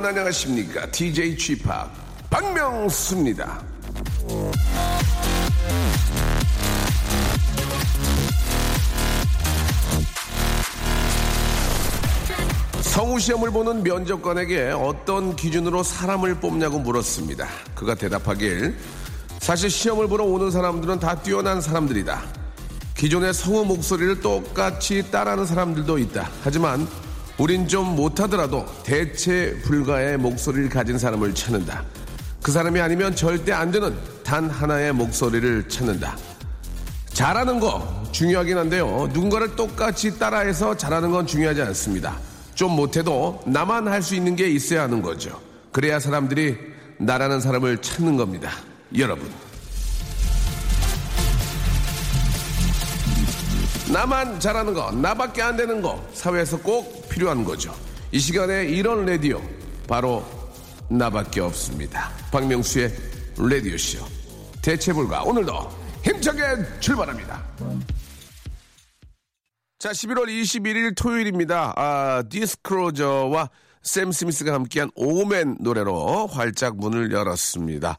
여러분 안녕하십니까? DJ 파 박명수입니다. 성우시험을 보는 면접관에게 어떤 기준으로 사람을 뽑냐고 물었습니다. 그가 대답하길 사실 시험을 보러 오는 사람들은 다 뛰어난 사람들이다. 기존의 성우 목소리를 똑같이 따라하는 사람들도 있다. 하지만 우린 좀 못하더라도 대체 불가의 목소리를 가진 사람을 찾는다. 그 사람이 아니면 절대 안 되는 단 하나의 목소리를 찾는다. 잘하는 거 중요하긴 한데요. 누군가를 똑같이 따라해서 잘하는 건 중요하지 않습니다. 좀 못해도 나만 할 수 있는 게 있어야 하는 거죠. 그래야 사람들이 나라는 사람을 찾는 겁니다. 여러분. 나만 잘하는 거, 나밖에 안 되는 거, 사회에서 꼭 필요한 거죠. 이 시간에 이런 라디오, 바로 나밖에 없습니다. 박명수의 라디오쇼. 대체불가. 오늘도 힘차게 출발합니다. 자, 11월 21일 토요일입니다. 아, 디스크로저와 샘 스미스가 함께한 오맨 노래로 활짝 문을 열었습니다.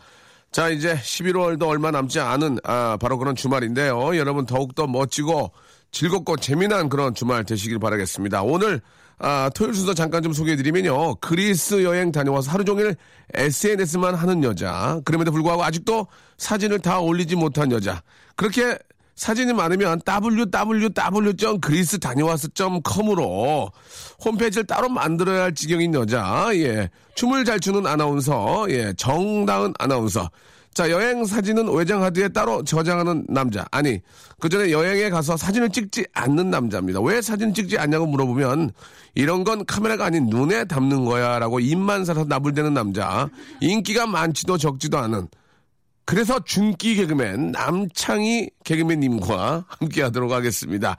자, 이제 11월도 얼마 남지 않은, 아, 바로 그런 주말인데요. 여러분 더욱더 멋지고 즐겁고 재미난 그런 주말 되시길 바라겠습니다. 오늘 아, 토요일 순서 잠깐 좀 소개해드리면요. 그리스 여행 다녀와서 하루 종일 SNS만 하는 여자. 그럼에도 불구하고 아직도 사진을 다 올리지 못한 여자. 그렇게 사진이 많으면 www.그리스 다녀왔어.com으로 홈페이지를 따로 만들어야 할 지경인 여자. 예. 춤을 잘 추는 아나운서. 예. 정다은 아나운서. 자, 여행 사진은 외장 하드에 따로 저장하는 남자. 아니, 그 전에 여행에 가서 사진을 찍지 않는 남자입니다. 왜 사진 찍지 않냐고 물어보면, 이런 건 카메라가 아닌 눈에 담는 거야. 라고 입만 살아서 나불대는 남자. 인기가 많지도 적지도 않은. 그래서 중기 개그맨 남창희 개그맨님과 함께 하도록 하겠습니다.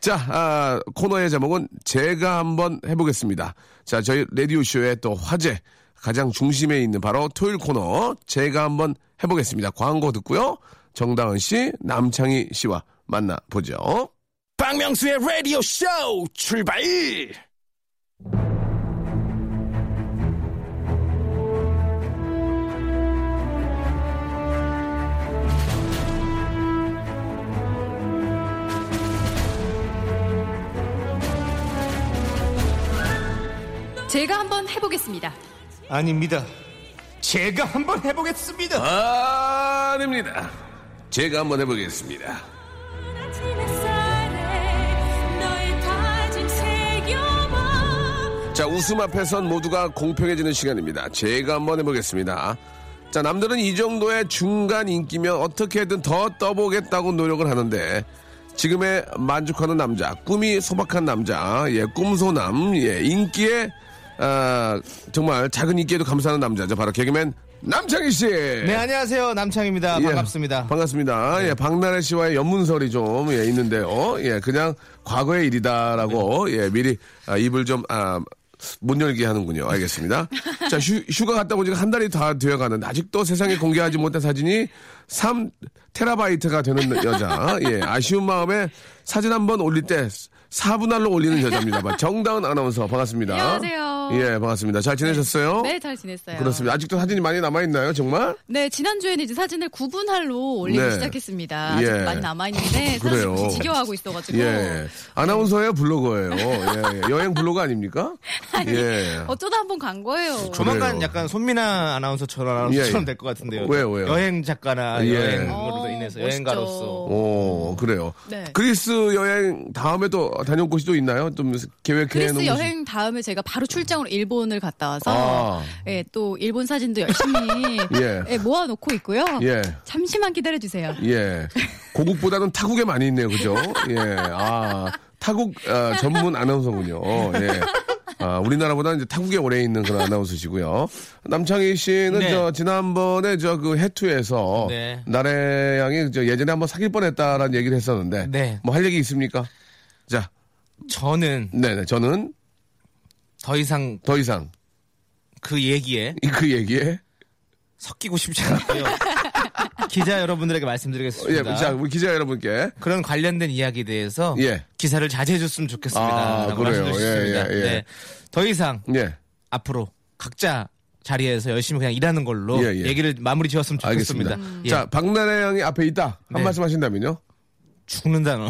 자, 아, 코너의 제목은 제가 한번 해보겠습니다. 자, 저희 라디오쇼의 또 화제, 가장 중심에 있는 바로 토요일 코너 제가 한번 해보겠습니다. 광고 듣고요. 정다은 씨, 남창희 씨와 만나보죠. 박명수의 Radio Show 출발. 제가 한번 해보겠습니다. 아닙니다. 제가 한번 아. 해보겠습니다. 아닙니다. 제가 한번 해보겠습니다. 자, 웃음 앞에선 모두가 공평해지는 시간입니다. 제가 한번 해보겠습니다. 자, 남들은 이 정도의 중간 인기면 어떻게든 더 떠보겠다고 노력을 하는데, 지금의 만족하는 남자, 꿈이 소박한 남자, 예, 꿈소남, 예, 인기에, 아, 정말 작은 인기에도 감사하는 남자죠. 바로 개그맨 남창희 씨. 네, 안녕하세요. 남창입니다. 예, 반갑습니다. 반갑습니다. 예, 박나래 씨와의 연문설이 좀 예, 있는데요. 예, 그냥 과거의 일이다라고 예, 미리 아, 입을 좀 아, 못 열게 하는군요. 알겠습니다. 자, 휴, 가 갔다 온 지가 한 달이 다 되어 가는데 아직도 세상에 공개하지 못한 사진이 3 테라바이트가 되는 여자. 예, 아쉬운 마음에 사진 한 번 올릴 때 4분할로 올리는 여자입니다. 정다은 아나운서 반갑습니다. 안녕하세요. 예, 반갑습니다. 잘 지내셨어요? 네, 잘 지냈어요. 그렇습니다. 아직도 사진이 많이 남아있나요, 정말? 네, 지난주에는 이제 사진을 9분할로 올리기 네. 시작했습니다. 예. 아직 많이 남아있는데 그래요. 사실 지겨워하고 있어가지고. 예. 아나운서예요, 블로거예요. 예, 예. 여행 블로거 아닙니까? 예. 어쩌다 한 번 간 거예요. 조만간 그래요. 약간 손민아 아나운서처럼 예, 예. 될것 같은데요. 왜요, 왜요? 여행 작가나 예. 여행으로 어, 인해서 멋있죠. 여행가로서. 오, 그래요. 네. 그리스 여행 다음에도 다녀온 곳이 또 있나요? 좀 계획해 그리스 놓은 여행 다음에 제가 바로 출장으로 일본을 갔다 와서 아. 예, 또 일본 사진도 열심히 예. 예, 모아놓고 있고요. 예. 잠시만 기다려주세요. 예. 고국보다는 타국에 많이 있네요. 그죠? 예. 아, 타국 아, 전문 아나운서군요. 예. 아, 우리나라보다는 이제 타국에 오래 있는 그런 아나운서시고요. 남창희 씨는 네. 저 지난번에 저 그 해투에서 네. 나래 양이 저 예전에 한번 사귈 뻔했다라는 얘기를 했었는데 네. 뭐 할 얘기 있습니까? 자, 저는 네네 저는 더 이상 더 이상 그 얘기에 이- 그 얘기에 섞이고 싶지 않고요. 기자 여러분들에게 예, 말씀드리겠습니다. 자 우리 기자 여러분께 그런 관련된 이야기에 대해서 예. 기사를 자제해 줬으면 좋겠습니다. 아, 그래요. 예, 예, 예. 네. 더 이상 예 앞으로 각자 자리에서 열심히 그냥 일하는 걸로 예, 예. 얘기를 마무리 지었으면 좋겠습니다. 예. 자 박나래 양이 앞에 있다 한 네. 말씀 하신다면요. 죽는다 너.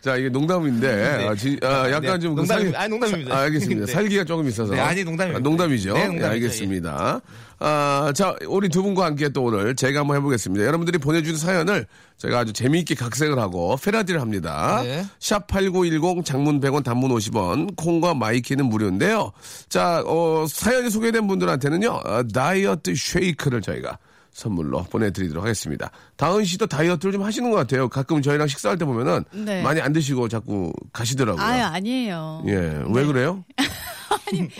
자 이게 농담인데 네. 아, 진- 아, 약간 네, 좀그 농담이- 살- 아니, 농담입니다. 아, 알겠습니다. 네. 살기가 조금 있어서. 네, 아니, 농담입니다. 아, 농담이죠. 네, 네, 농담이죠. 알겠습니다. 아, 자 우리 두 분과 함께 또 오늘 제가 한번 해보겠습니다. 여러분들이 보내주신 사연을 제가 아주 재미있게 각색을 하고 패러디를 합니다. 네. 샵 #8910 장문 100원, 단문 50원, 콩과 마이키는 무료인데요. 자 어, 사연이 소개된 분들한테는요 어, 다이어트 쉐이크를 저희가 선물로 보내드리도록 하겠습니다. 다은 씨도 다이어트를 좀 하시는 것 같아요. 가끔 저희랑 식사할 때 보면은 네. 많이 안 드시고 자꾸 가시더라고요. 아유, 아니에요. 예, 왜 그래요?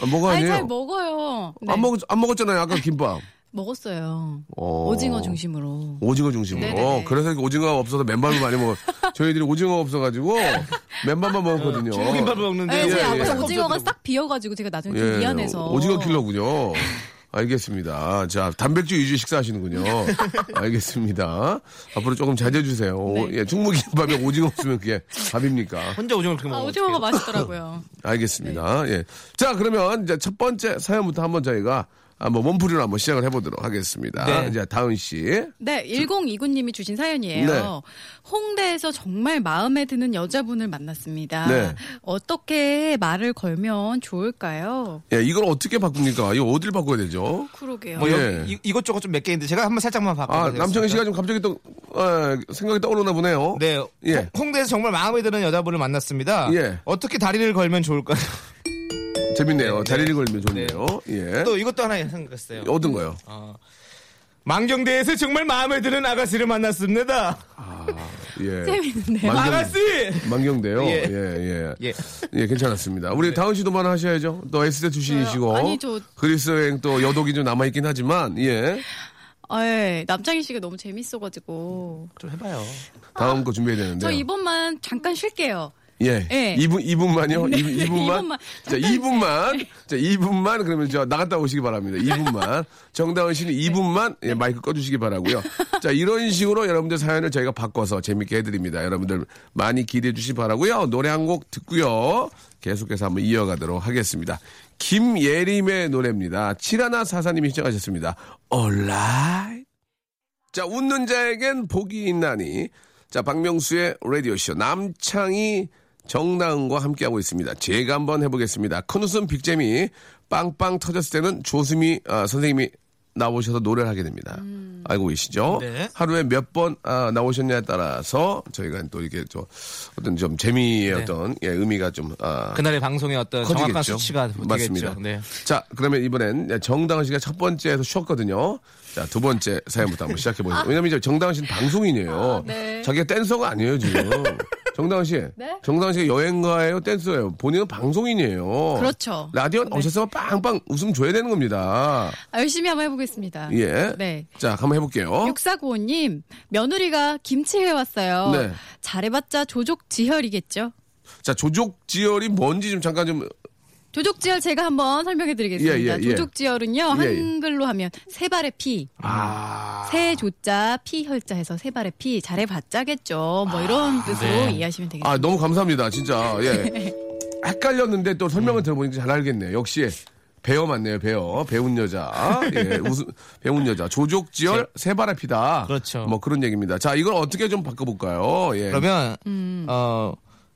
아, 뭐가 아니, 아니에요? 잘 먹어요. 네. 안 먹, 안 먹었잖아요. 아까 김밥. 먹었어요. 어. 오징어 중심으로. 오징어 중심으로. 네네네. 그래서 오징어가 없어서 맨발로 많이 먹어. 저희들이 오징어 없어가지고 맨발만 먹었거든요. 중국김밥을 먹는데 네, 예, 제가 예. 아까 오징어가 싹 비어가지고 제가 나중에 좀 미안해서. 오징어 킬러군요. 알겠습니다. 자, 단백질 위주 식사하시는군요. 알겠습니다. 앞으로 조금 자제해주세요. 오, 네. 예, 충무김밥에 오징어 없으면 그게 밥입니까? 혼자 오징어를 그렇게 아, 먹으면 오징어가 어떡해요? 맛있더라고요. 알겠습니다. 예. 자, 그러면 이제 첫 번째 사연부터 한번 저희가 한번 몸풀이로 한번 시작을 해보도록 하겠습니다. 네. 이제 다은 씨. 네, 1029님이 주신 사연이에요. 네. 홍대에서 정말 마음에 드는 여자분을 만났습니다. 네. 어떻게 말을 걸면 좋을까요? 예, 이걸 어떻게 바꿉니까? 이거 어딜 바꿔야 되죠? 그러게요. 뭐 예. 이- 이것저것 좀 몇 개 있는데 제가 한번 살짝만 바꿔. 아, 남창희 씨가 좀 갑자기 또, 어, 생각이 떠오르나 보네요. 네. 예. 홍- 홍대에서 정말 마음에 드는 여자분을 만났습니다. 예. 어떻게 다리를 걸면 좋을까요? 재밌네요. 네, 다리를 걸면 좋네요. 예. 또 이것도 하나 생각했어요. 어떤 거요? 어, 망경대에서 정말 마음에 드는 아가씨를 만났습니다. 예. 재밌는데요. 아가씨! 만경대요. 예, 예. 예. 예. 예, 괜찮았습니다. 우리 다은 씨도 만 하셔야죠. 또 S대 출신이시고. 저요? 아니, 저- 그리스 여행 또 여독이 좀 남아있긴 하지만, 예. 아, 예. 남창희 씨가 너무 재밌어가지고. 좀 해봐요. 다음 거 준비해야 되는데. 저 이번만 잠깐 쉴게요. 예. 예. 2분, 2분만요? 네, 2분, 네, 2분만? 이분만. 자, 2분만. 자, 2분만. 그러면 저 나갔다 오시기 바랍니다. 2분만. 정다은 씨는 2분만 예, 마이크 꺼주시기 바라고요 자, 이런 식으로 여러분들 사연을 저희가 바꿔서 재밌게 해드립니다. 여러분들 많이 기대해 주시기 바라고요 노래 한 곡 듣고요. 계속해서 한번 이어가도록 하겠습니다. 김예림의 노래입니다. 칠하나 사사님이 시청하셨습니다. Alright. 자, 웃는 자에겐 복이 있나니. 자, 박명수의 라디오쇼. 남창희 정다은과 함께하고 있습니다. 제가 한번 해보겠습니다. 큰 웃음 빅잼이 빵빵 터졌을 때는 조수미 아, 선생님이 나오셔서 노래를 하게 됩니다. 알고 계시죠? 네. 하루에 몇번 아, 나오셨냐에 따라서 저희가 또 이렇게 좀 어떤 좀 재미의 네. 어떤 예, 의미가 좀 아, 그날의 방송의 어떤 정확한 커지겠죠. 수치가 맞습니다. 되겠죠. 네. 자, 그러면 이번엔 정다은 씨가 첫 번째에서 쉬었거든요. 자, 두 번째 사연부터 한번 시작해 보겠습니다. 왜냐면 이제 정다은 씨는 방송인이에요. 네. 자기가 댄서가 아니에요, 지금. 정다은 씨. 네? 정다은 씨가 여행가예요, 댄서예요. 본인은 방송인이에요. 그렇죠. 라디오 네. 오셨으면 빵빵 웃음 줘야 되는 겁니다. 아, 열심히 한번 해보겠습니다. 예. 네. 자, 한번 해볼게요. 6495님, 며느리가 김치 해왔어요. 네. 잘해봤자 조족지혈이겠죠? 자, 조족지혈이 뭔지 좀 잠깐 좀. 조족지혈 제가 한번 설명해 드리겠습니다. 예, 예, 예. 조족지혈은요, 예, 예. 한글로 하면 세 발의 피. 아. 새 조자 피 혈자 해서 세 발의 피 잘해봤자겠죠. 뭐 이런 뜻으로 네. 이해하시면 되겠습니다. 아, 너무 감사합니다. 진짜. 예. 헷갈렸는데 또 설명을 들어보니까 잘 알겠네요. 역시 배어 맞네요, 배어. 배운 여자. 예, 웃음, 배운 여자. 조족지열 세발의 피다. 그렇죠. 뭐 그런 얘기입니다. 자, 이걸 어떻게 좀 바꿔볼까요? 예. 그러면 음. 어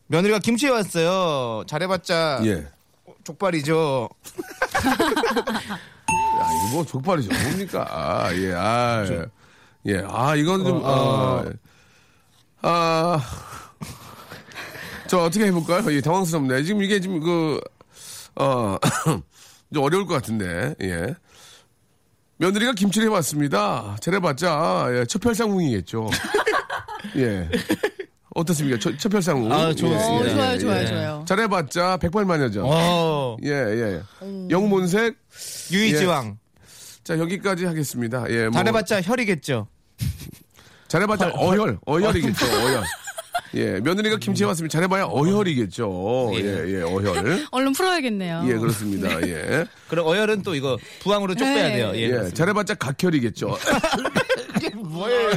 며느리가 김치 해왔어요. 잘해봤자 예. 족발이죠. 야, 이거 뭐 족발이죠. 뭡니까? 아, 예, 아. 예, 아, 이건 좀, 아, 아, 저 어떻게 해볼까요? 예, 당황스럽네. 지금 이게 지금 그, 어, 좀 어려울 것 같은데, 예. 며느리가 김치를 해봤습니다. 잘해봤자, 예, 첫혈상궁이겠죠. 예. 어떻습니까? 첫, 첫혈상궁. 아, 어, 좋습니다. 좋아요, 예, 좋아요, 예. 좋아요. 잘해봤자, 백발마녀죠. 어 예, 예. 영문색. 유이지왕. 자, 여기까지 하겠습니다. 예, 뭐. 잘해봤자 혈이겠죠. 잘해봤자 어혈, 어혈이겠죠, 어혈. 예, 며느리가 김치에 왔으면 잘해봐야 어혈이겠죠. 예, 예, 어혈. 얼른 풀어야겠네요. 예, 그렇습니다. 예. 그럼 어혈은 또 이거 부항으로 쪽 네. 빼야 돼요. 예. 예. 잘해봤자 각혈이겠죠. 뭐예요?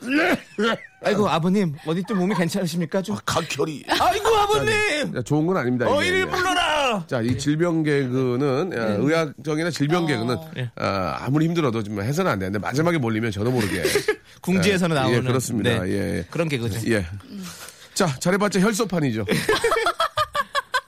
아이고 아버님 어디 좀 몸이 괜찮으십니까 좀? 각혈이. 아이고 아버님 자, 좋은 건 아닙니다. 이게. 어이를 예. 불러라. 자, 이 질병 개그는 어, 의학적이나 질병 어. 개그는 예. 어, 아무리 힘들어도 좀 해서는 안 되는데 마지막에 몰리면 저도 모르게 궁지에서는 예, 나오는 예, 그렇습니다. 네. 예. 그런 개그죠. 예. 자, 잘해봤자 혈소판이죠.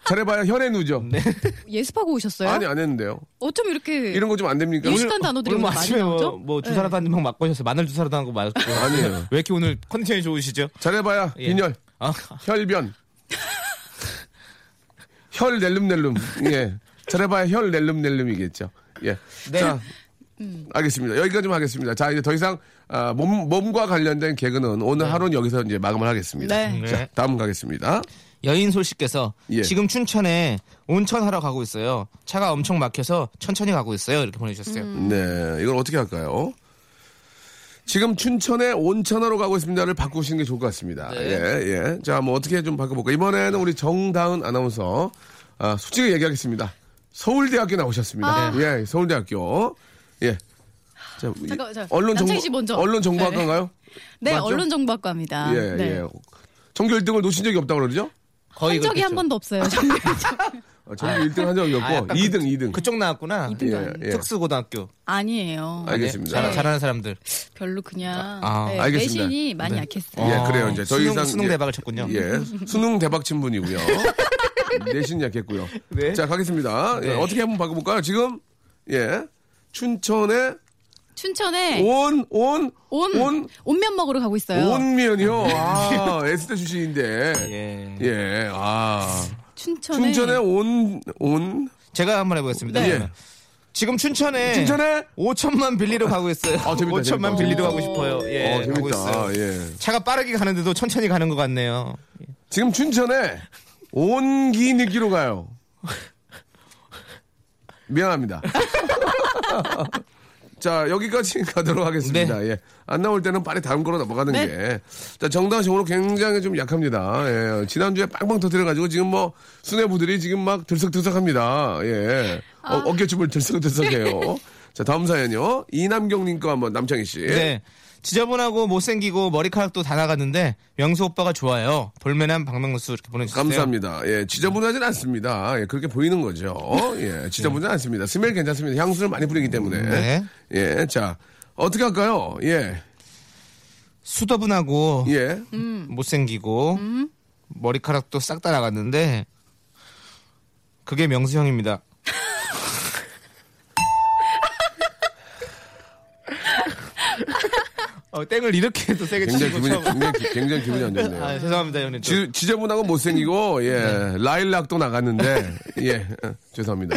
잘해봐야 혈의 누죠. 네. 예습하고 오셨어요? 아니 안 했는데요. 어쩜 이렇게 이런 거 좀 안 됩니까? 익숙한 단어들이 오늘 뭐 많이 아침에 나오죠? 뭐, 뭐 주사라도 한 방 맞고 오셨어요. 마늘 주사라도 한거 맞고. 아니에요. 왜 이렇게 오늘 컨디션이 좋으시죠? 잘해봐야 예. 빈혈, 아, 혈변, 혈 낼름낼름. 예. 잘해봐야 혈 낼름낼름이겠죠. 예. 네. 자, 알겠습니다. 여기까지 좀 하겠습니다. 자, 이제 더 이상 아, 몸, 몸과 관련된 개그는 오늘 하루는 여기서 이제 마감을 하겠습니다. 네. 자, 다음 가겠습니다. 여인솔 씨께서 예. 지금 춘천에 온천하러 가고 있어요. 차가 엄청 막혀서 천천히 가고 있어요. 이렇게 보내주셨어요. 네, 이걸 어떻게 할까요? 지금 춘천에 온천하러 가고 있습니다를 바꾸시는 게 좋을 것 같습니다. 네. 예, 예. 자, 뭐 어떻게 좀 바꿔볼까? 이번에는 우리 정다은 아나운서, 아, 솔직히 얘기하겠습니다. 서울대학교 나오셨습니다. 아. 예, 서울대학교. 예. 자, 이- 잠깐, 자, 언론 정보, 씨 먼저. 언론 정보학과인가요? 네, 맞죠? 언론 정보학과입니다. 예, 네. 예. 전교 1등을 놓친 적이 없다고 그러죠? 거의 한 적이 한. 번도 없어요. 어, 전교 1등 한 적이 아, 없고, 약간 2등, 2등. 그쪽 나왔구나. 예, 예. 특수고등학교. 아니에요. 알겠습니다. 잘, 잘하는 사람들. 별로 그냥 아, 네, 알겠습니다. 내신이 많이 네. 약했어요. 예, 어, 그래요. 이제 더 수능, 이상 수능 예. 대박을 쳤군요. 예. 수능 대박 친 분이고요. 내신 약했고요. 네. 자, 가겠습니다. 예, 네. 어떻게 한번 바꿔볼까요? 지금, 예. 춘천에 춘천에 온, 온, 온, 온, 온면 먹으러 가고 있어요. 온면이요. 아, S대 출신인데. 예. 예, 아. 춘천에, 춘천에 온, 온. 제가 한번 해보겠습니다. 네. 그러면. 지금 춘천에 춘천에? 5천만 빌리러 가고 있어요. 아, 재밌다, 5천만 재밌다. 빌리러 가고 싶어요. 예, 어, 가고 있어요. 재밌다. 예. 차가 빠르게 가는데도 천천히 가는 것 같네요. 지금 춘천에 온기 느끼러 가요. 미안합니다. 자, 여기까지 가도록 하겠습니다. 예. 안 나올 때는 빨리 다음 거로 넘어가는 네. 게. 자, 정당 식으로 굉장히 좀 약합니다. 예. 지난주에 빵빵 터뜨려가지고 지금 뭐, 수뇌부들이 지금 막 들썩들썩 합니다. 예. 어, 어깨춤을 들썩들썩 해요. 자, 다음 사연요. 이남경님 거 한번 남창희 씨. 네. 지저분하고 못생기고 머리카락도 다 나갔는데 명수 오빠가 좋아요. 볼만한 박명수 이렇게 보내주세요. 감사합니다. 예, 지저분하진 않습니다. 예, 그렇게 보이는 거죠. 예, 지저분하지 않습니다. 스멜 괜찮습니다. 향수를 많이 뿌리기 때문에. 네. 예, 자, 어떻게 할까요? 예, 수더분하고 예. 못생기고 머리카락도 싹 다 나갔는데 그게 명수 형입니다. 어, 땡을 이렇게 또 세게 굉장히 치고 기분이. 굉장히, 기- 굉장히 기분이 안 좋네요. 아, 죄송합니다, 형님. 또. 지, 지저분하고 못생기고, 예, 라일락도 나갔는데, 예, 어, 죄송합니다.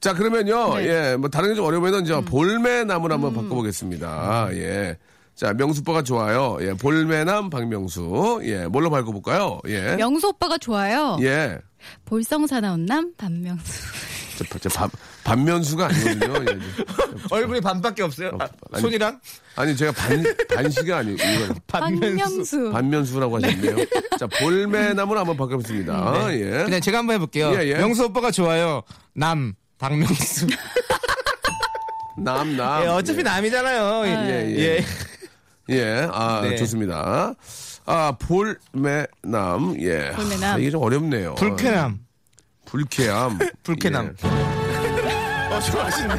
자, 그러면요, 예, 뭐, 다른 게 좀 어려우면은, 저, 볼매남을 한번 바꿔보겠습니다. 예. 자, 명수빠가 좋아요. 예, 볼매남 박명수. 예, 뭘로 바꿔볼까요? 예. 명수 오빠가 좋아요. 예. 볼성사나운남 반명수. 저, 저 반, 반면수가 아니거든요. 예, 저- 얼굴이 반밖에 없어요. 아, 아니, 손이랑 아니, 제가 반, 반시가 아니고, 반명수. 반면수라고 하셨네요. 자, 볼매남을 한번 바꿔보겠습니다. 예. 그냥 제가 한번 해볼게요. 예, 예. 명수 오빠가 좋아요. 남 박명수. 남, 남. 예, 어차피 예. 남이잖아요. 예, 예. 예. 예, 아, 네. 좋습니다. 아, 볼매남, 예. 볼매남. 아, 이게 좀 어렵네요. 불쾌남. 불쾌함. 불쾌남. 예. 어, 좋아하시네.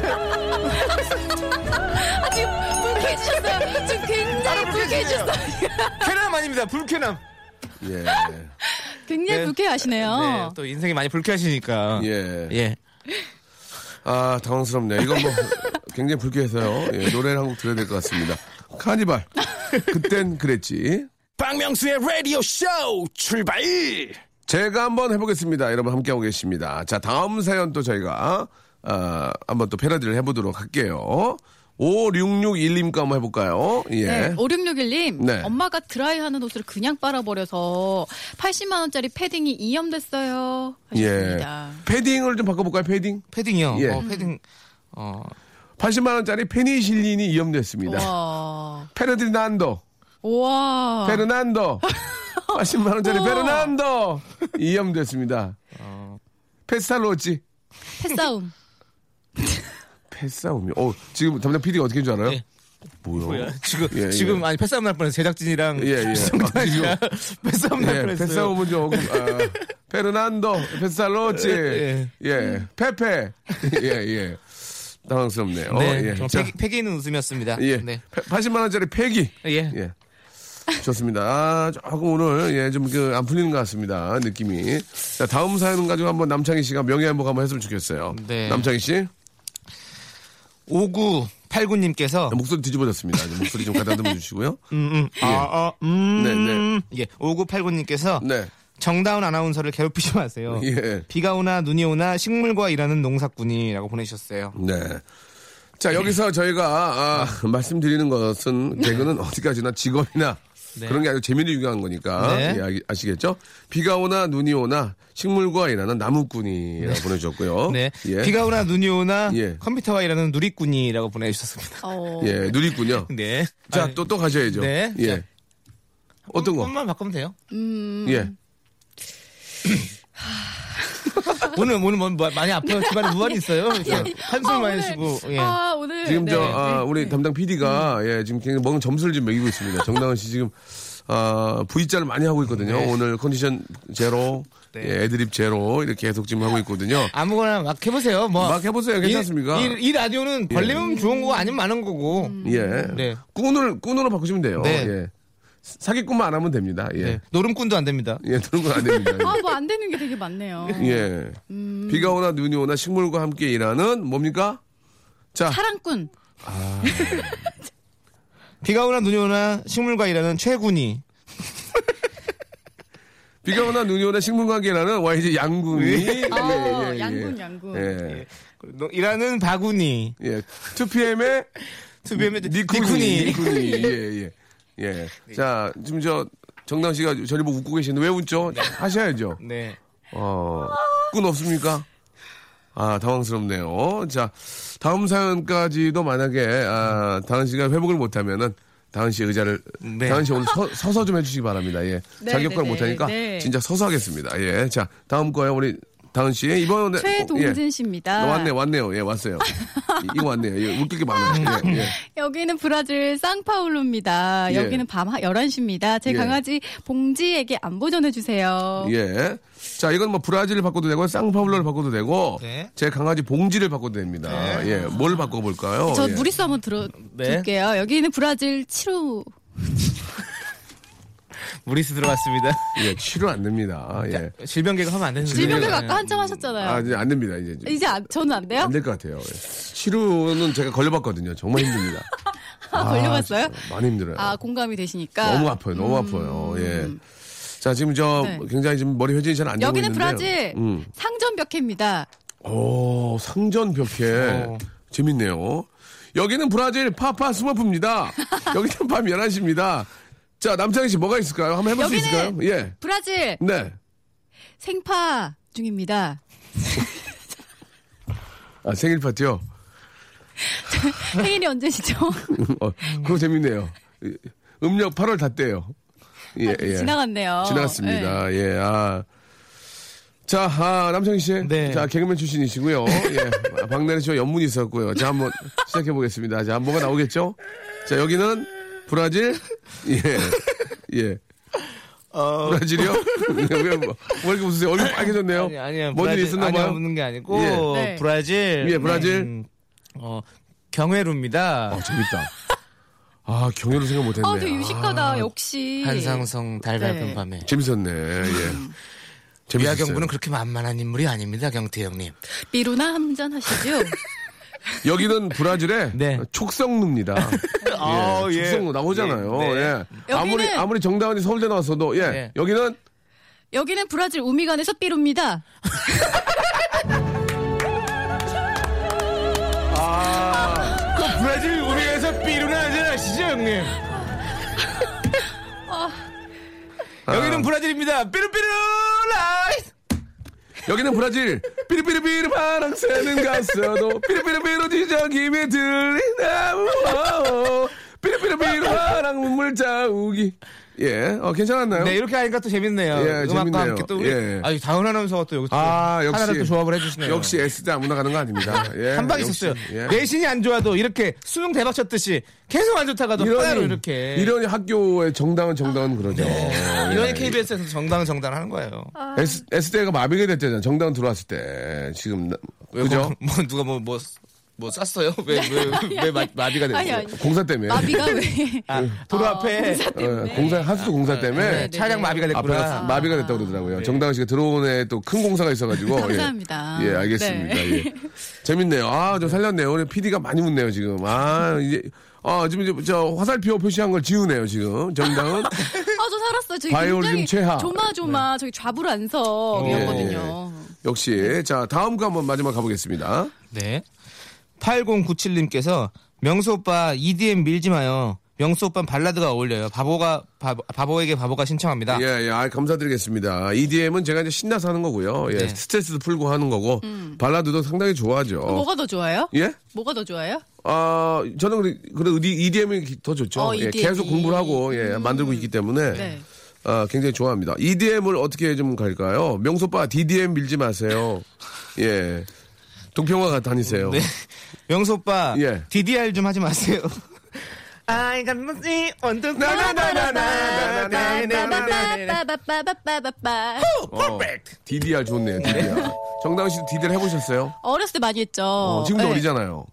아, 지금 불쾌해지셨어요. 지금 굉장히 불쾌해지셨어요. 쾌남 아닙니다. 불쾌남. 예. 굉장히 네. 불쾌하시네요. 네, 또 인생이 많이 불쾌하시니까. 예. 예. 아, 당황스럽네요. 이건 뭐, 굉장히 불쾌해서요. 예, 노래를 한 곡 들어야 될 것 같습니다. 카니발. 그땐 그랬지. 박명수의 라디오 쇼 출발! 제가 한번 해보겠습니다. 여러분 함께하고 계십니다. 자, 다음 사연 또 저희가, 아, 한번 또 패러디를 해보도록 할게요. 5661님 거 한번 해볼까요? 예. 네, 5661님. 네. 엄마가 드라이하는 옷을 그냥 빨아버려서 80만원짜리 패딩이 이염됐어요. 예. 하셨습니다. 패딩을 좀 바꿔볼까요? 패딩? 패딩이요. 예. 어, 패딩. 어. 80만원짜리 페니실린이 이염됐습니다. 와. 페르디난도, 와. 페르난도. 80만 원짜리 어. 베르난도 이염됐습니다. 페스탈로치 패싸움. 패싸움이. 어 지금 담당 PD가 어떻게 한줄 알아요? 네. 뭐요? 뭐야? 지금 예, 예. 지금 아니 패싸움 날 뻔해 제작진이랑 예, 예. 정당이랑 패싸움 날 예, 뻔했어요. 패싸움은 좀 아, 페르난도 페스탈로치 예, 예 페페 예 예. 당황스럽네요. 네, 예. 좀 자, 패기, 패기 있는 웃음이었습니다. 예. 네. 80만 원짜리 패기. 예. 예. 좋습니다. 아, 조금 오늘, 예, 좀, 그, 안 풀리는 것 같습니다. 느낌이. 자, 다음 사연 가지고 한번 남창희 씨가 명예한복 한번 했으면 좋겠어요. 네. 남창희 씨. 5989님께서 목소리 뒤집어졌습니다. 좀 목소리 좀 갖다 듬어 주시고요. 음, 음, 아, 아, 음. 네, 네. 예. 5989님께서 네. 정다운 아나운서를 괴롭히지 마세요. 예. 비가 오나 눈이 오나 식물과 일하는 농사꾼이라고 보내주셨어요. 네. 자, 여기서 저희가, 아, 말씀드리는 것은, 개그는 어디까지나 직업이나, 네. 그런 게 아니고 재미를 유기한 거니까, 네. 예, 아- 아시겠죠? 비가 오나 눈이 오나 식물과 일하는 나무꾼이라고 보내주셨고요. 네. 예. 비가 오나 눈이 오나 예. 컴퓨터와 일하는 누리꾼이라고 보내주셨습니다. 어. 예, 누리꾼요. 네. 자, 아니, 또, 또 가셔야죠. 네. 예. 자, 어떤 거? 꽃만 바꾸면 돼요. 예. 오늘 오늘 뭐, 뭐 많이 아파요. 집안에 무한이 있어요. 이렇게 한숨 아, 많이 오늘- 쉬고. 예. 아, 오늘. 지금 네, 저, 네, 아, 우리 네. 담당 PD가, 예, 지금 굉장히 먹은 점수를 좀 매기고 있습니다. 정다은 씨 지금, 아, V자를 많이 하고 있거든요. 네. 오늘 컨디션 제로, 네. 예, 애드립 제로, 이렇게 계속 지금 하고 있거든요. 아무거나 막 해보세요. 뭐. 막 해보세요. 괜찮습니까? 이, 이, 이 라디오는 벌리면 좋은 거고 아니면 많은 거고. 예. 네. 꾼을, 꾼으로 바꾸시면 돼요. 네. 예. 사기꾼만 안 하면 됩니다. 예. 네. 노름꾼도 안 됩니다. 예, 건안 됩니다. 아, 뭐 안 되는 게 되게 많네요. 예. 비가 오나 눈이 오나 식물과 함께 일하는 뭡니까? 자, 사랑꾼. 비가 오나 눈이 오나 식물과 일하는 최군이. 비가 오나 눈이 오나 식물과 일하는 YG 양군이. 예, 어, 양군, 양군. 예. 노- 일하는 바구니. 예. 2PM의 투비엠의 니쿠니. 니쿠니. 니쿠니. 예, 예. 예. 자, 지금 저 정당 씨가 저를 보고 웃고 계시는데 왜 웃죠? 하셔야죠. 네. 어, 꾼 없습니까? 아, 당황스럽네요. 자, 다음 사연까지도 만약에, 아, 다은 씨가 회복을 못하면은, 다은 씨 의자를, 네. 다은 씨 오늘 서, 서좀 해주시기 바랍니다. 예. 네, 자격걸 네, 못하니까, 네. 진짜 서서 하겠습니다. 예. 자, 다음 거요, 우리, 다은 씨. 이번에. 최동진 예. 씨입니다. 왔네, 왔네요. 예, 왔어요. 이- 이거 왔네요. 예, 웃길 게 많아요. 예, 예. 여기는 브라질 상파울루입니다. 예. 여기는 밤 11시입니다. 제 예. 강아지 봉지에게 안보 전해주세요. 예. 자, 이건 뭐 브라질을 바꿔도 되고, 쌍파울러를 바꿔도 되고, 네. 제 강아지 봉지를 바꿔도 됩니다. 예. 뭘 바꿔볼까요? 저 예. 무리수 한번 들어줄게요. 여기는 브라질 7호. 무리스 들어갔습니다. 예, 치료 안 됩니다. 예. 질병계가 하면 안 되는 질병들 거예요. 아까 한참 하셨잖아요. 아, 이제 안 됩니다. 이제. 이제 안- 저는 안 돼요? 안 될 것 같아요. 예. 치료는 제가 걸려봤거든요. 정말 힘듭니다. 아, 걸려봤어요? 많이 힘들어요. 아, 공감이 되시니까. 너무 아파요. 너무 아파요. 예. 자, 지금 저 네. 굉장히 지금 머리 회전이 잘 안 되고 여기는 있는데요. 브라질 음. 상전 벽해입니다. 오, 상전 벽해. 어. 재밌네요. 여기는 브라질 파파 스머프입니다. 여기는 밤 11시입니다. 자, 남창희 씨 뭐가 있을까요? 한번 해볼 수 있을까요? 예. 브라질 네. 생파 중입니다. 아, 생일 파티요? 생일이 언제시죠? 어, 그거 재밌네요. 음력 8월 다 떼요. 예, 예. 지나갔네요. 지나갔습니다. 네. 예, 아. 자, 아, 남창희 씨. 네. 자, 개그맨 출신이시고요. 예. 박나래 씨와 연문이 있었고요. 자, 한번 시작해 보겠습니다. 자, 뭐가 나오겠죠? 자, 여기는 브라질. 예. 예. 어, 브라질이요? 왜, 뭐, 왜 이렇게 웃으세요? 얼굴 빨개졌네요. 아니, 아니요. 뭔 일이 브라질- 있었나 아니요, 봐요? 없는 게 아니고 예. 네. 브라질. 예, 브라질. 음, 어, 경회루입니다. 아, 재밌다. 아, 경혈을 생각 못 했네. 아, 되게 유식하다. 역시. 한상성 달 네. 밝은 밤에. 재밌었네. 예. 재밌었어요. 위아경부는 그렇게 만만한 인물이 아닙니다, 경태 형님. 삐루나 한 잔 하시죠? 여기는 브라질의 네. 촉성루입니다. 아, 예, 예. 촉성루 나오잖아요. 네, 네. 예. 여기는- 아무리 아무리 정다은이 서울대 나왔어도 예. 네. 여기는 여기는 브라질 우미간에서 삐루입니다. 그 브라질 우리에서 삐루나 한잔 하시죠, 형님. 여기는 브라질입니다. 삐루삐루 라이스. 여기는 브라질. 삐리삐리삐리 바람 새는 갔어도 삐리삐리삐리 뒤적임에 들리나? 삐리삐리삐리 바람 물 자우기 예, 어, 괜찮았나요? 네, 이렇게 하니까 또 재밌네요. 예, 음악과 재밌네요. 함께 또 우리 예. 아유, 다운 아나운서가 또 여기서 아, 역시. 하나를 또 조합을 해주시네요. 역시 S대 아무나 가는 거 아닙니다. 예, 한방 역시, 있었어요. 예. 내신이 안 좋아도 이렇게 수능 대박 쳤듯이 계속 안 좋다가도 하나로 이렇게. 이런 학교의 정당은 정당은 그러죠. 예. 이런 KBS에서 정당은 정당 하는 거예요. S, S대가 마비가 됐잖아요. 정당 들어왔을 때. 지금, 나- 왜 그죠? 뭐, 뭐 누가 뭐, 뭐, 뭐 쌌어요? 왜, 왜, 왜 마, 마비가 됐어요? 아니, 아니. 공사 때문에. 마비가 왜? 아, 도로 아, 앞에 공사 때문에. 어, 공사, 하수도 공사 때문에. 네, 네. 차량 마비가 됐구나. 마비가 됐다고 그러더라고요. 정다은 씨가 들어오네 또큰 공사가 있어가지고. 예. 감사합니다. 예, 알겠습니다. 네. 예. 재밌네요. 아, 좀 살렸네요. 오늘 PD가 많이 묻네요, 지금. 아, 이제, 아, 지금 이제 저 화살표 표시한 걸 지우네요, 지금. 정당은. 아, 저 살았어요. 저기 굉장히 최하. 조마조마 네. 저기 좌불안석이었거든요. 역시. 자, 다음 거 한번 마지막 가보겠습니다. 네. 8097님께서 명수 오빠 EDM 밀지 마요. 명수 오빠 발라드가 어울려요. 바보가 바보, 바보에게 바보가 신청합니다. 예, 예, 아, 감사드리겠습니다. EDM은 제가 이제 신나서 하는 거고요. 예, 네. 스트레스도 풀고 하는 거고, 발라드도 상당히 좋아하죠. 뭐가 더 좋아요? 예? 뭐가 더 좋아요? 아, 저는 그래, 그래, EDM이 더 좋죠. 어, 예, EDM 이. 계속 공부를 하고, 예, 만들고 있기 때문에. 네. 아, 굉장히 좋아합니다. EDM을 어떻게 좀 갈까요? 명소빠 DDM 밀지 마세요. 예. 동평화 다니세요. 네. 명수 오빠 예. DDR 좀 하지 마세요. I got nothing on the 빠바바바바바바바바바바. 어, DDR 좋네요, DDR. 정당 씨도 DDR 해보셨어요? 어렸을 때 많이 했죠. 어, 지금도 네. 어리잖아요.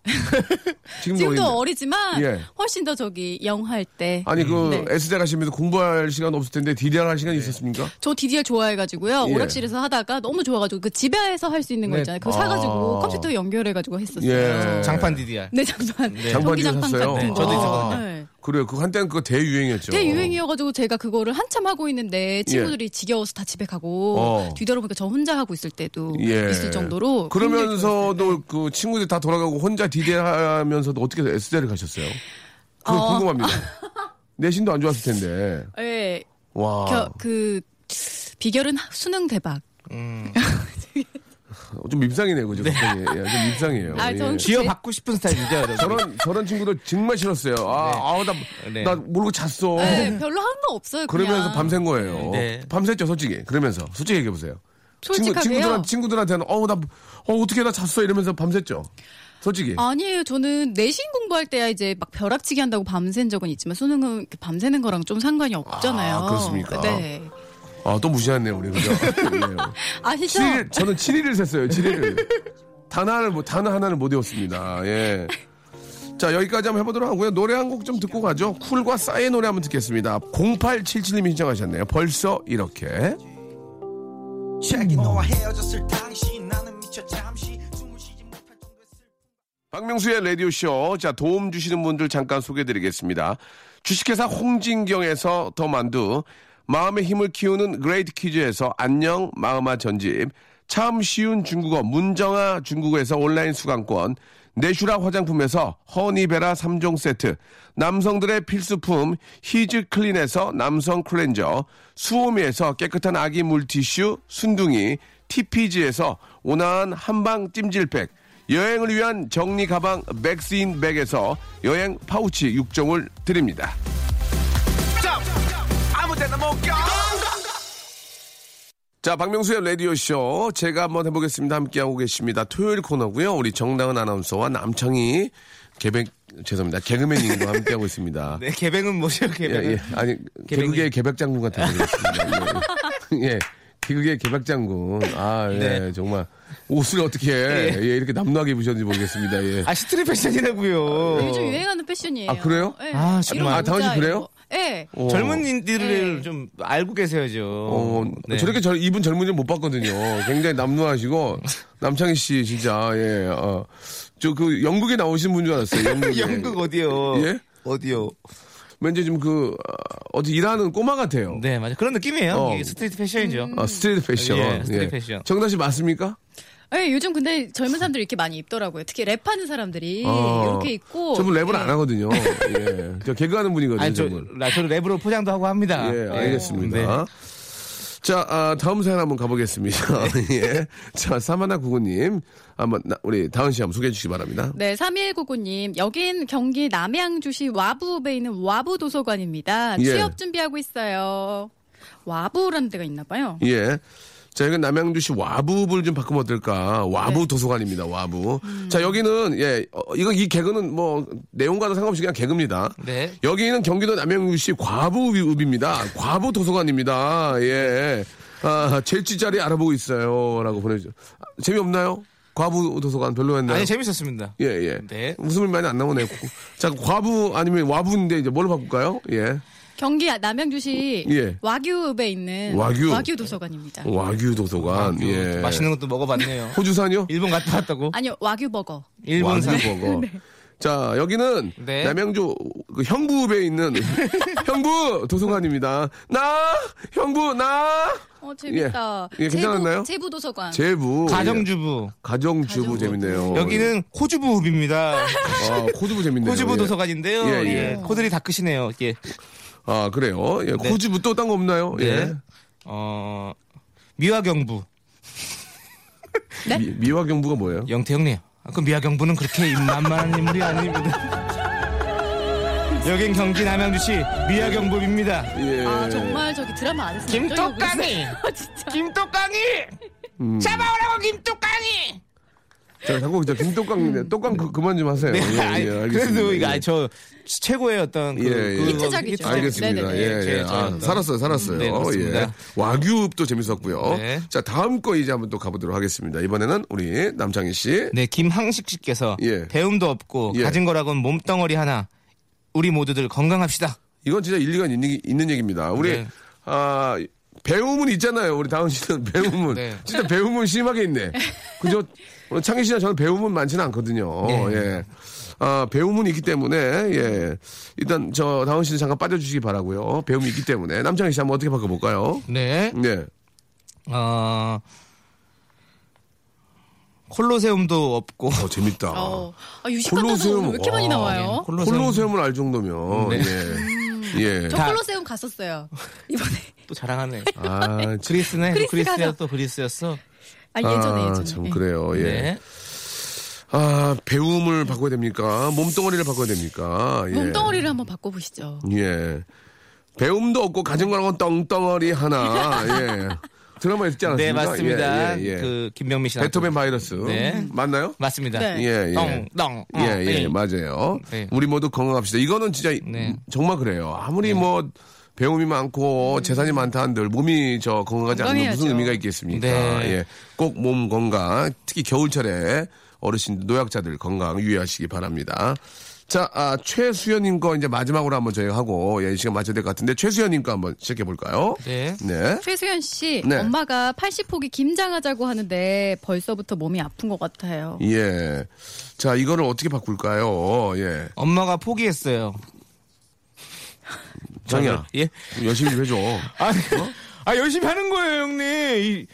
지금도, 지금도 어린데. 어리지만 예. 훨씬 더 저기 영할 때. 아니, 그, 네. S대 가시면서 공부할 시간 없을 텐데 DDR 할 시간이 있었습니까? 저 DDR 좋아해가지고요. 예. 오락실에서 하다가 너무 좋아가지고 그 집에서 할수 있는 거 네. 있잖아요. 그거 사가지고 아. 컴퓨터 연결해가지고 했었어요. 예. 장판 DDR. 네 장판. 장판 전기 장판 샀어요? 같은 네, 거. 저도 있었거든요. 네. 그래요. 그 한때는 그거 대유행이었죠. 대유행이어가지고 제가 그거를 한참 하고 있는데 친구들이 지겨워서 다 집에 가고 어. 뒤돌아보니까 저 혼자 하고 있을 때도 예. 있을 정도로. 그러면서도 그 친구들이 다 돌아가고 혼자 DDR 하면서도 어떻게 S대를 가셨어요? 그거 어. 궁금합니다. 내신도 안 좋았을 텐데. 네. 와. 겨, 그 비결은 수능 대박. 좀 밉상이네요, 그죠? 갑자기. 예, 좀 밉상이에요. 아, 예. 전 지어 받고 싶은 스타일이죠. 저런, 저런 친구들 정말 싫었어요. 아, 아우, 나, 네. 나 모르고 잤어. 네, 별로 한 거 없어요. 그냥. 그러면서 밤샌 거예요. 네. 밤샜죠, 솔직히. 그러면서. 솔직히 얘기해보세요. 솔직하게요. 친구들한, 친구들한테는, 어우, 나, 어, 어떻게 나 잤어? 이러면서 밤샜죠. 솔직히. 아니에요. 저는 내신 공부할 때야 이제 막 벼락치기 한다고 밤샌 적은 있지만 수능은 밤새는 거랑 좀 상관이 없잖아요. 아, 그렇습니까? 네. 아, 또 무시했네요, 우리. 그죠? 예. 아시죠? 7일, 저는 7일을 셌어요, 7일을. 단 하나를, 못- 단 하나를 못 외웠습니다. 예. 자, 여기까지 한번 해보도록 하고요. 노래 한 곡 좀 듣고 가죠. 쿨과 싸의 노래 한번 듣겠습니다. 0877님이 신청하셨네요. 벌써 이렇게. 정도의 박명수의 라디오쇼. 자, 도움 주시는 분들 잠깐 소개해드리겠습니다. 주식회사 홍진경에서 더 만두, 마음의 힘을 키우는 그레이트 키즈에서 안녕 마음아 전집, 참 쉬운 중국어 문정아 중국어에서 온라인 수강권, 내슈라 화장품에서 허니베라 3종 세트, 남성들의 필수품 히즈 클린에서 남성 클렌저, 수오미에서 깨끗한 아기 물티슈 순둥이, TPG에서 온화한 한방 찜질팩, 여행을 위한 정리 가방 맥스인 백에서 여행 파우치 6종을 드립니다. 자, 박명수의 라디오쇼. 제가 한번 해보겠습니다. 함께하고 계십니다. 토요일 코너고요 우리 정다은 아나운서와 남창희 개백, 죄송합니다. 개그맨님과 함께하고 있습니다. 네, 개뱅은 뭐죠, 예, 개뱅은? 예. 아니, 개백이. 개그계 개백장군 같은 거였습니다. 예. 예. 개그계 개백장군. 아, 예. 네. 정말. 옷을 어떻게, 예. 이렇게 남루하게 입으셨는지 모르겠습니다. 예. 아, 스트릿 패션이라고요. 요즘 유행하는 패션이에요. 아, 그래요? 네. 아, 정말. 아, 당신 그래요? 네. 어. 젊은이들을 네. 좀 알고 계셔야죠. 어, 네. 저렇게 저, 이분 젊은이 못 봤거든요. 굉장히 남루하시고, 남창희 씨, 진짜, 예, 어. 저 그, 영국에 나오신 분 줄 알았어요. 영국에. 영국 어디요? 예? 어디요? 왠지 좀 그, 어, 어디 일하는 꼬마 같아요. 네, 맞아. 그런 느낌이에요. 어. 스트리트 패션이죠. 아, 스트리트 패션. 예, 스트리트 패션. 정답 씨 맞습니까? 네, 요즘 근데 젊은 사람들이 이렇게 많이 입더라고요. 특히 랩하는 사람들이 어. 이렇게 입고. 저분 랩을 예. 안 하거든요. 예. 저 개그하는 분이거든요, 아니, 저, 저분. 나, 저는 랩으로 포장도 하고 합니다. 예, 알겠습니다. 네. 자, 아, 다음 사연 한번 가보겠습니다. 예. 자, 사마나 구구님. 한번, 나- 우리 다은 씨 한번 소개해 주시기 바랍니다. 네, 3199님. 여긴 경기 남양주시 와부읍에 있는 와부 도서관입니다. 예. 취업 준비하고 있어요. 와부라는 데가 있나 봐요. 예. 자, 여기 남양주시 와부를 좀 바꾸면 어떨까? 와부 네. 도서관입니다, 와부. 자, 여기는, 예, 어, 이거, 이 개그는 뭐, 내용과는 상관없이 그냥 개그입니다. 네. 여기는 경기도 남양주시 과부읍입니다. 과부 도서관입니다. 예. 아, 제지 자리 알아보고 있어요. 라고 보내주죠. 아, 재미없나요? 과부 도서관 별로였나요? 아니 재밌었습니다. 예, 예. 네. 웃음이 많이 안 나오네요. 자, 과부 아니면 와부인데 이제 뭘로 바꿀까요? 예. 경기 남양주시 예. 와규읍에 있는 와규. 도서관입니다. 와규 도서관. 예. 맛있는 것도 먹어봤네요. 호주산이요? 일본 갔다 왔다고? 아니요, 와규 버거. 일본산. 와규 버거. 자, 여기는 네. 남양주 그 형부읍에 있는 형부 도서관입니다. 나 형부 나 어, 재밌다. 예, 괜찮았나요? 제부, 도서관. 제부 가정주부. 가정주부 가정주부. 재밌네요. 여기는 호주부읍입니다. 아, 코주부 재밌네요. 호주부 예. 도서관인데요. 예, 예, 예. 코들이 다 크시네요. 예. 아, 그래요. 예, 네. 코주부 또딴 거 없나요? 네. 예. 어, 미화경부. 네? 미, 미화경부가 뭐예요? 영태 형님. 아, 그 미화경부는 그렇게 만만한 인물이 아닙니다. 여긴 경기 남양주시 미화경부입니다. 예. 아, 정말 저기 드라마 안 했어요. 김똑강이! 진짜. 김똑강이! 음. 잡아오라고 김똑강이! 자, 자꾸 저 김똑강인데 똑강 그, 그만 좀 하세요. 네, 예, 아니, 예, 알겠습니다. 그래도 이거 예. 아니, 저 최고의 어떤 그, 예, 예. 그거 히트작이죠. 알겠습니다. 네네네. 예, 예. 제- 아. 살았어요, 살았어요. 네, 그렇습니다. 예. 와규읍도 재밌었고요. 네. 자, 다음 거 이제 한번 또 가보도록 하겠습니다. 이번에는 우리 남창희 씨. 네, 김항식 씨께서 예. 배움도 없고 예. 가진 거라고는 몸덩어리 하나. 우리 모두들 건강합시다. 이건 진짜 일리가 있는, 있는 얘기입니다. 우리, 네. 아, 배움은 있잖아요. 우리 다은 씨는 배움은. 네. 진짜 배움은 심하게 있네. 그죠? 어, 창희 씨나 저는 배움은 많지는 않거든요. 네. 예. 아, 배움은 있기 때문에, 예. 일단 저 다은 씨는 잠깐 빠져주시기 바라고요 배움이 있기 때문에. 남창희 씨 한번 어떻게 바꿔볼까요? 네. 네. 어, 콜로세움도 없고. 어, 재밌다. 어. 아, 유식 콜로세움. 왜 이렇게 많이 와, 나와요? 콜로세움을 알 정도면. 네. 예. 예. 저 다- 콜로세움 갔었어요. 이번에. 또 자랑하네. 아, 참, 그리스네. 그리스 그리스야. 또 그리스였어. 아, 예전에, 아, 예전에. 참 예. 그래요. 예. 네. 아, 배움을 바꿔야 됩니까? 몸뚱어리를 바꿔야 됩니까? 예. 몸덩어리를 한번 바꿔 보시죠. 예. 배움도 없고 가진 거라고 똥덩어리 하나. 예. 드라마에 있지 않았습니까? 네, 맞습니다. 예, 예, 예. 그 김명미 씨. 베토벤 바이러스. 네. 맞나요? 맞습니다. 네. 예, 예. 똥, 똥. 예, 어, 예, 네. 맞아요. 네. 우리 모두 건강합시다. 이거는 진짜 네. 정말 그래요. 아무리 뭐 배움이 많고 재산이 많다 한들 몸이 저 건강하지 않으면 무슨. 의미가 있겠습니까? 네. 예. 꼭 몸 건강, 특히 겨울철에 어르신, 노약자들 건강 유의하시기 바랍니다. 자, 아, 최수연님 거 이제 마지막으로 한번 저희가 하고, 예, 이 시간 맞춰야 될 것 같은데, 최수연님 거 한번 시작해 볼까요? 네. 네. 최수연 씨, 네. 엄마가 80포기 김장하자고 하는데 벌써부터 몸이 아픈 것 같아요. 예. 자, 이거를 어떻게 바꿀까요? 예. 엄마가 포기했어요. 장이야, 예? 열심히 좀 해줘. 아, 아 열심히 하는 거예요, 형님. 이-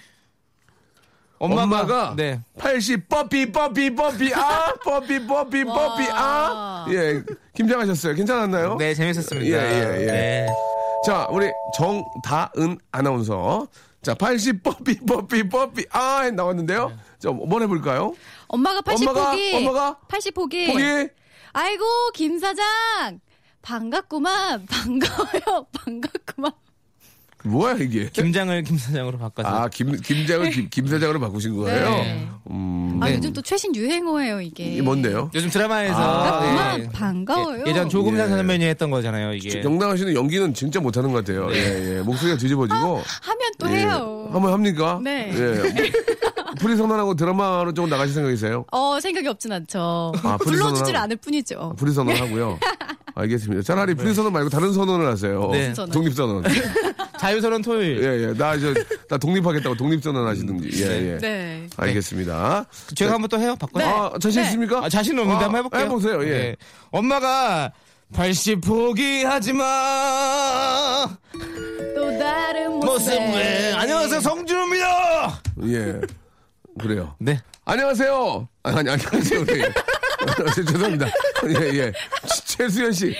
엄마가, 엄마가 네. 80 뽀삐 뽀삐 뽀삐 아 뽀삐 뽀삐 뽀삐 아 예 김장하셨어요 괜찮았나요? 네, 재밌었습니다. 예, 예, 예. 네. 자 우리 정다은 아나운서 자 80 뽀삐 뽀삐 뽀삐 아 나왔는데요 자뭐 해 볼까요? 엄마가 80포기. 엄마가- 엄마가? 80 포기. 포기 아이고, 김 사장. 반갑구만. 반가워요. 반갑구만. 뭐야 이게 김장을 김사장으로 바꿔서. 아 김 김장을 김, 김 사장으로 바꾸신 거예요? 네. 음 아, 네. 요즘 또 최신 유행어예요, 이게. 이게 뭔데요? 요즘 드라마에서 반갑구만. 예. 반가워요. 예 전 조금장 예. 선배님이 했던 거잖아요, 이게. 정당하 씨는 연기는 진짜 못 하는 것 같아요. 네. 예, 예. 목소리가 뒤집어지고. 하면 또 예. 해요. 한번 합니까? 네. 예. 프리 선언하고 드라마로 좀 나가실 생각이세요? 어, 생각이 없진 않죠. 아, 불러주질 않을 뿐이죠. 프리 선언 하고요. 알겠습니다. 차라리 프리 선언 말고 다른 선언을 하세요. 네. 선언. 독립 선언. 자유선언 토요일. 예, 예. 나 이제 나 독립하겠다고 독립 선언 하시든지. 예, 예. 네. 알겠습니다. 제가 한번 또 해요, 바꿔요. 네. 아, 자신 네. 있습니까? 아, 자신 없는데 아, 한번 해볼게요. 해보세요. 예. 네. 엄마가 80 포기하지 마. 또 다른 모습. 모습을. 안녕하세요, 성준호입니다. 예. 그래요. 네. 안녕하세요. 아니, 아니 안녕하세요. 우리. 죄송합니다. 예, 예. 최- 최수연 씨.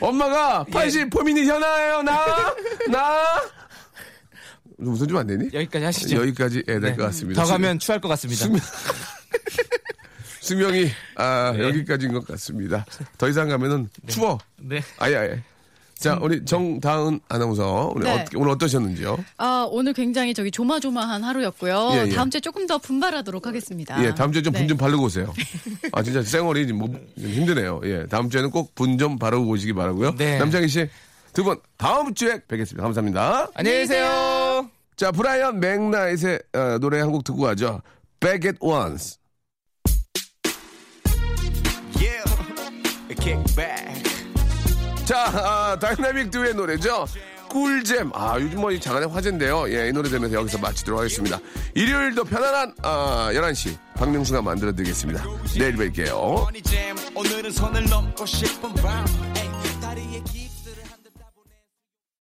엄마가 80 포민이 현아예요, 나? 나? 좀 웃어주면 안 되니? 여기까지 하시죠. 여기까지 예, 될것 네. 같습니다. 더 가면 취할 것 같습니다. 수명, 수명이 아, 네. 여기까지인 것 같습니다. 더 이상 가면은 추워. 네. 아예 아예. 자, 우리 정다은 아나운서 오늘, 네. 어, 오늘 어떠셨는지요? 아, 오늘 굉장히 저기 조마조마한 하루였고요. 예, 예. 다음 주에 조금 더 분발하도록 하겠습니다. 예, 다음 주에 좀분 네. 좀 바르고 오세요. 아, 진짜 쌩얼이 좀, 뭐, 좀 힘드네요. 예, 다음 주에는 꼭 분 좀 바르고 오시기 바라고요. 네. 남창희 씨, 두 분 다음 주에 뵙겠습니다. 감사합니다. 안녕히 계세요. 자, 브라이언 맥나잇의 어, 노래 한 곡 듣고 가죠. Back at Once. Yeah, kick back. 자, 아, 다이나믹 듀의 노래죠. 꿀잼. 아, 요즘 뭐 이 장안의 화제인데요. 예, 이 노래 들으면서 여기서 마치도록 하겠습니다. 일요일도 편안한, 아, 11시. 박명수가 만들어 드리겠습니다. 내일 뵐게요.